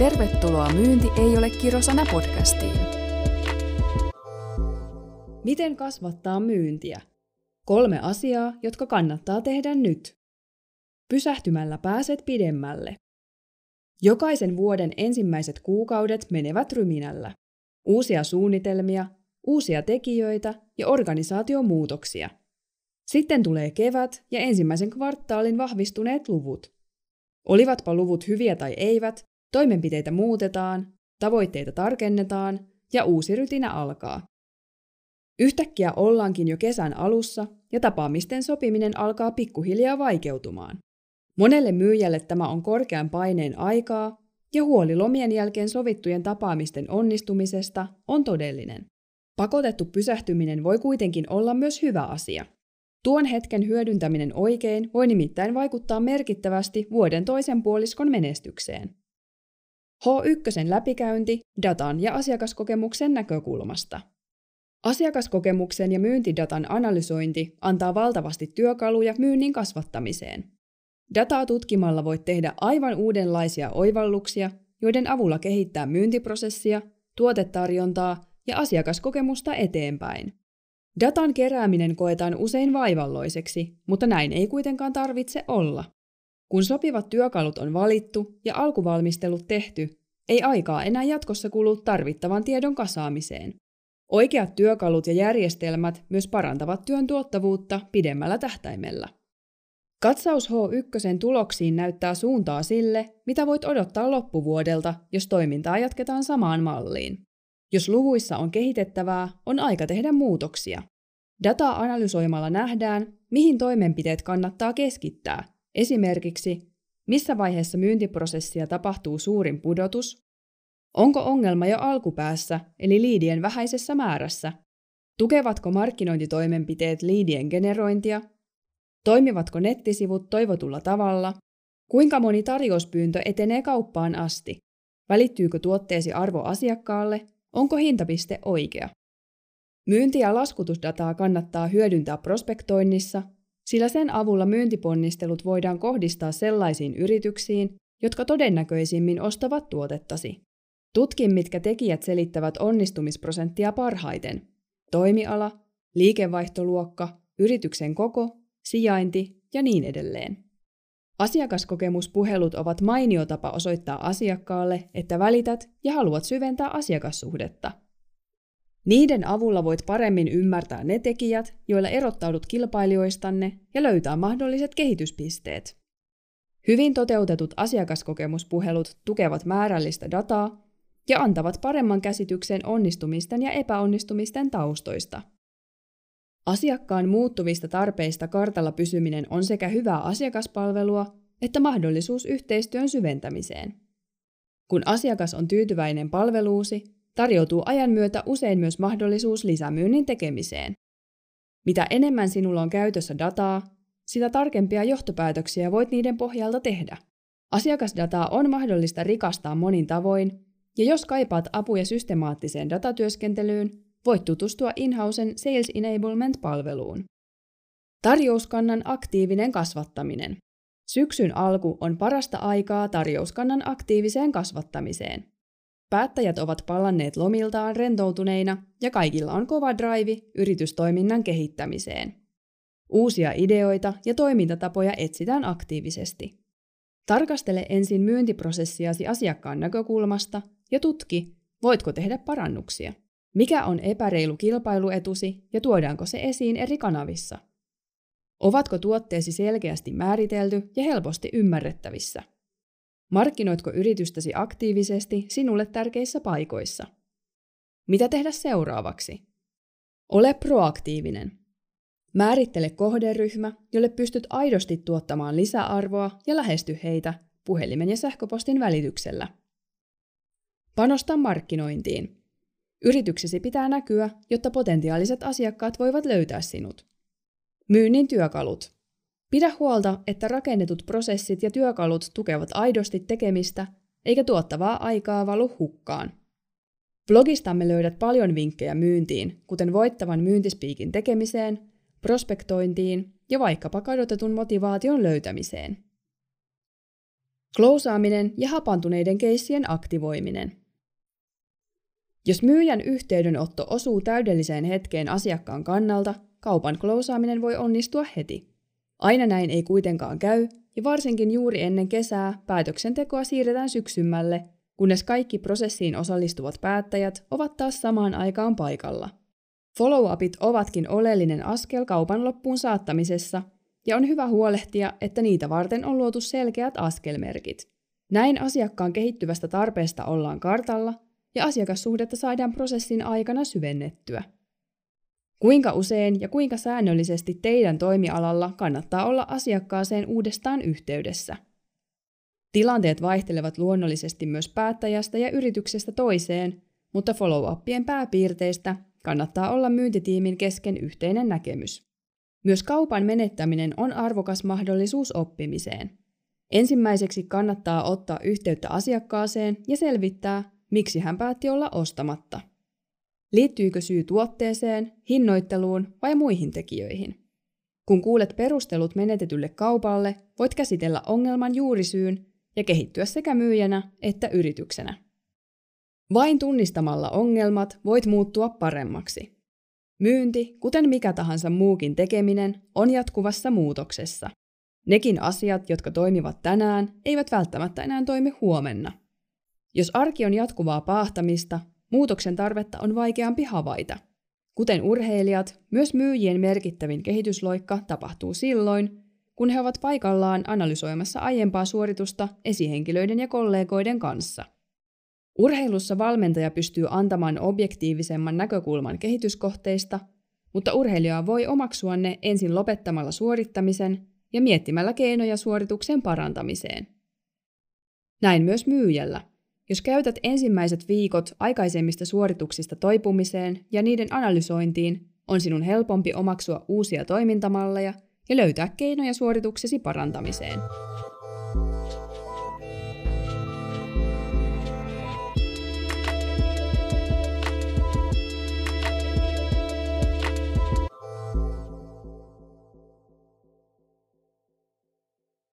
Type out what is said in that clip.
Tervetuloa Myynti ei ole kirosana podcastiin. Miten kasvattaa myyntiä? Kolme asiaa, jotka kannattaa tehdä nyt. Pysähtymällä pääset pidemmälle. Jokaisen vuoden ensimmäiset kuukaudet menevät ryminällä. Uusia suunnitelmia, uusia tekijöitä ja organisaatiomuutoksia. Sitten tulee kevät ja ensimmäisen kvartaalin vahvistuneet luvut. Olivatpa luvut hyviä tai eivät, toimenpiteitä muutetaan, tavoitteita tarkennetaan ja uusi rytinä alkaa. Yhtäkkiä ollaankin jo kesän alussa ja tapaamisten sopiminen alkaa pikkuhiljaa vaikeutumaan. Monelle myyjälle tämä on korkean paineen aikaa ja huoli lomien jälkeen sovittujen tapaamisten onnistumisesta on todellinen. Pakotettu pysähtyminen voi kuitenkin olla myös hyvä asia. Tuon hetken hyödyntäminen oikein voi nimittäin vaikuttaa merkittävästi vuoden toisen puoliskon menestykseen. H1 läpikäynti datan ja asiakaskokemuksen näkökulmasta. Asiakaskokemuksen ja myyntidatan analysointi antaa valtavasti työkaluja myynnin kasvattamiseen. Dataa tutkimalla voit tehdä aivan uudenlaisia oivalluksia, joiden avulla kehittää myyntiprosessia, tuotetarjontaa ja asiakaskokemusta eteenpäin. Datan kerääminen koetaan usein vaivalloiseksi, mutta näin ei kuitenkaan tarvitse olla. Kun sopivat työkalut on valittu ja alkuvalmistelut tehty, ei aikaa enää jatkossa kulu tarvittavan tiedon kasaamiseen. Oikeat työkalut ja järjestelmät myös parantavat työn tuottavuutta pidemmällä tähtäimellä. Katsaus H1 tuloksiin näyttää suuntaa sille, mitä voit odottaa loppuvuodelta, jos toimintaa jatketaan samaan malliin. Jos luvuissa on kehitettävää, on aika tehdä muutoksia. Dataa analysoimalla nähdään, mihin toimenpiteet kannattaa keskittää, esimerkiksi missä vaiheessa myyntiprosessia tapahtuu suurin pudotus, onko ongelma jo alkupäässä, eli liidien vähäisessä määrässä, tukevatko markkinointitoimenpiteet liidien generointia, toimivatko nettisivut toivotulla tavalla, kuinka moni tarjouspyyntö etenee kauppaan asti, välittyykö tuotteesi arvo asiakkaalle? Onko hintapiste oikea? Myynti- ja laskutusdataa kannattaa hyödyntää prospektoinnissa, sillä sen avulla myyntiponnistelut voidaan kohdistaa sellaisiin yrityksiin, jotka todennäköisimmin ostavat tuotettasi. Tutki, mitkä tekijät selittävät onnistumisprosenttia parhaiten. Toimiala, liikevaihtoluokka, yrityksen koko, sijainti ja niin edelleen. Asiakaskokemuspuhelut ovat mainio tapa osoittaa asiakkaalle, että välität ja haluat syventää asiakassuhdetta. Niiden avulla voit paremmin ymmärtää ne tekijät, joilla erottaudut kilpailijoistanne ja löytää mahdolliset kehityspisteet. Hyvin toteutetut asiakaskokemuspuhelut tukevat määrällistä dataa ja antavat paremman käsityksen onnistumisten ja epäonnistumisten taustoista. Asiakkaan muuttuvista tarpeista kartalla pysyminen on sekä hyvää asiakaspalvelua että mahdollisuus yhteistyön syventämiseen. Kun asiakas on tyytyväinen palveluusi, tarjoutuu ajan myötä usein myös mahdollisuus lisämyynnin tekemiseen. Mitä enemmän sinulla on käytössä dataa, sitä tarkempia johtopäätöksiä voit niiden pohjalta tehdä. Asiakasdataa on mahdollista rikastaa monin tavoin, ja jos kaipaat apuja systemaattiseen datatyöskentelyyn, voit tutustua Inhausen Sales Enablement-palveluun. Tarjouskannan aktiivinen kasvattaminen. Syksyn alku on parasta aikaa tarjouskannan aktiiviseen kasvattamiseen. Päättäjät ovat palanneet lomiltaan rentoutuneina ja kaikilla on kova drive yritystoiminnan kehittämiseen. Uusia ideoita ja toimintatapoja etsitään aktiivisesti. Tarkastele ensin myyntiprosessiasi asiakkaan näkökulmasta ja tutki, voitko tehdä parannuksia. Mikä on epäreilu kilpailuetusi ja tuodaanko se esiin eri kanavissa? Ovatko tuotteesi selkeästi määritelty ja helposti ymmärrettävissä? Markkinoitko yritystäsi aktiivisesti sinulle tärkeissä paikoissa? Mitä tehdä seuraavaksi? Ole proaktiivinen. Määrittele kohderyhmä, jolle pystyt aidosti tuottamaan lisäarvoa ja lähesty heitä puhelimen ja sähköpostin välityksellä. Panosta markkinointiin – Yrityksesi pitää näkyä, jotta potentiaaliset asiakkaat voivat löytää sinut. Myynnin työkalut. Pidä huolta, että rakennetut prosessit ja työkalut tukevat aidosti tekemistä, eikä tuottavaa aikaa valu hukkaan. Blogistamme löydät paljon vinkkejä myyntiin, kuten voittavan myyntispiikin tekemiseen, prospektointiin ja vaikkapa kadotetun motivaation löytämiseen. Klousaaminen ja hapantuneiden keissien aktivoiminen. Jos myyjän yhteydenotto osuu täydelliseen hetkeen asiakkaan kannalta, kaupan klousaaminen voi onnistua heti. Aina näin ei kuitenkaan käy, ja varsinkin juuri ennen kesää päätöksentekoa siirretään syksymmälle, kunnes kaikki prosessiin osallistuvat päättäjät ovat taas samaan aikaan paikalla. Follow-upit ovatkin oleellinen askel kaupan loppuun saattamisessa, ja on hyvä huolehtia, että niitä varten on luotu selkeät askelmerkit. Näin asiakkaan kehittyvästä tarpeesta ollaan kartalla ja asiakassuhdetta saadaan prosessin aikana syvennettyä. Kuinka usein ja kuinka säännöllisesti teidän toimialalla kannattaa olla asiakkaaseen uudestaan yhteydessä? Tilanteet vaihtelevat luonnollisesti myös päättäjästä ja yrityksestä toiseen, mutta follow-upien pääpiirteistä kannattaa olla myyntitiimin kesken yhteinen näkemys. Myös kaupan menettäminen on arvokas mahdollisuus oppimiseen. Ensimmäiseksi kannattaa ottaa yhteyttä asiakkaaseen ja selvittää, miksi hän päätti olla ostamatta. Liittyykö syy tuotteeseen, hinnoitteluun vai muihin tekijöihin? Kun kuulet perustelut menetetylle kaupalle, voit käsitellä ongelman juurisyyn ja kehittyä sekä myyjänä että yrityksenä. Vain tunnistamalla ongelmat voit muuttua paremmaksi. Myynti, kuten mikä tahansa muukin tekeminen, on jatkuvassa muutoksessa. Nekin asiat, jotka toimivat tänään, eivät välttämättä enää toimi huomenna. Jos arki on jatkuvaa paahtamista, muutoksen tarvetta on vaikeampi havaita. Kuten urheilijat, myös myyjien merkittävin kehitysloikka tapahtuu silloin, kun he ovat paikallaan analysoimassa aiempaa suoritusta esihenkilöiden ja kollegoiden kanssa. Urheilussa valmentaja pystyy antamaan objektiivisemman näkökulman kehityskohteista, mutta urheilija voi omaksua ne ensin lopettamalla suorittamisen ja miettimällä keinoja suorituksen parantamiseen. Näin myös myyjällä. Jos käytät ensimmäiset viikot aikaisemmista suorituksista toipumiseen ja niiden analysointiin, on sinun helpompi omaksua uusia toimintamalleja ja löytää keinoja suorituksesi parantamiseen.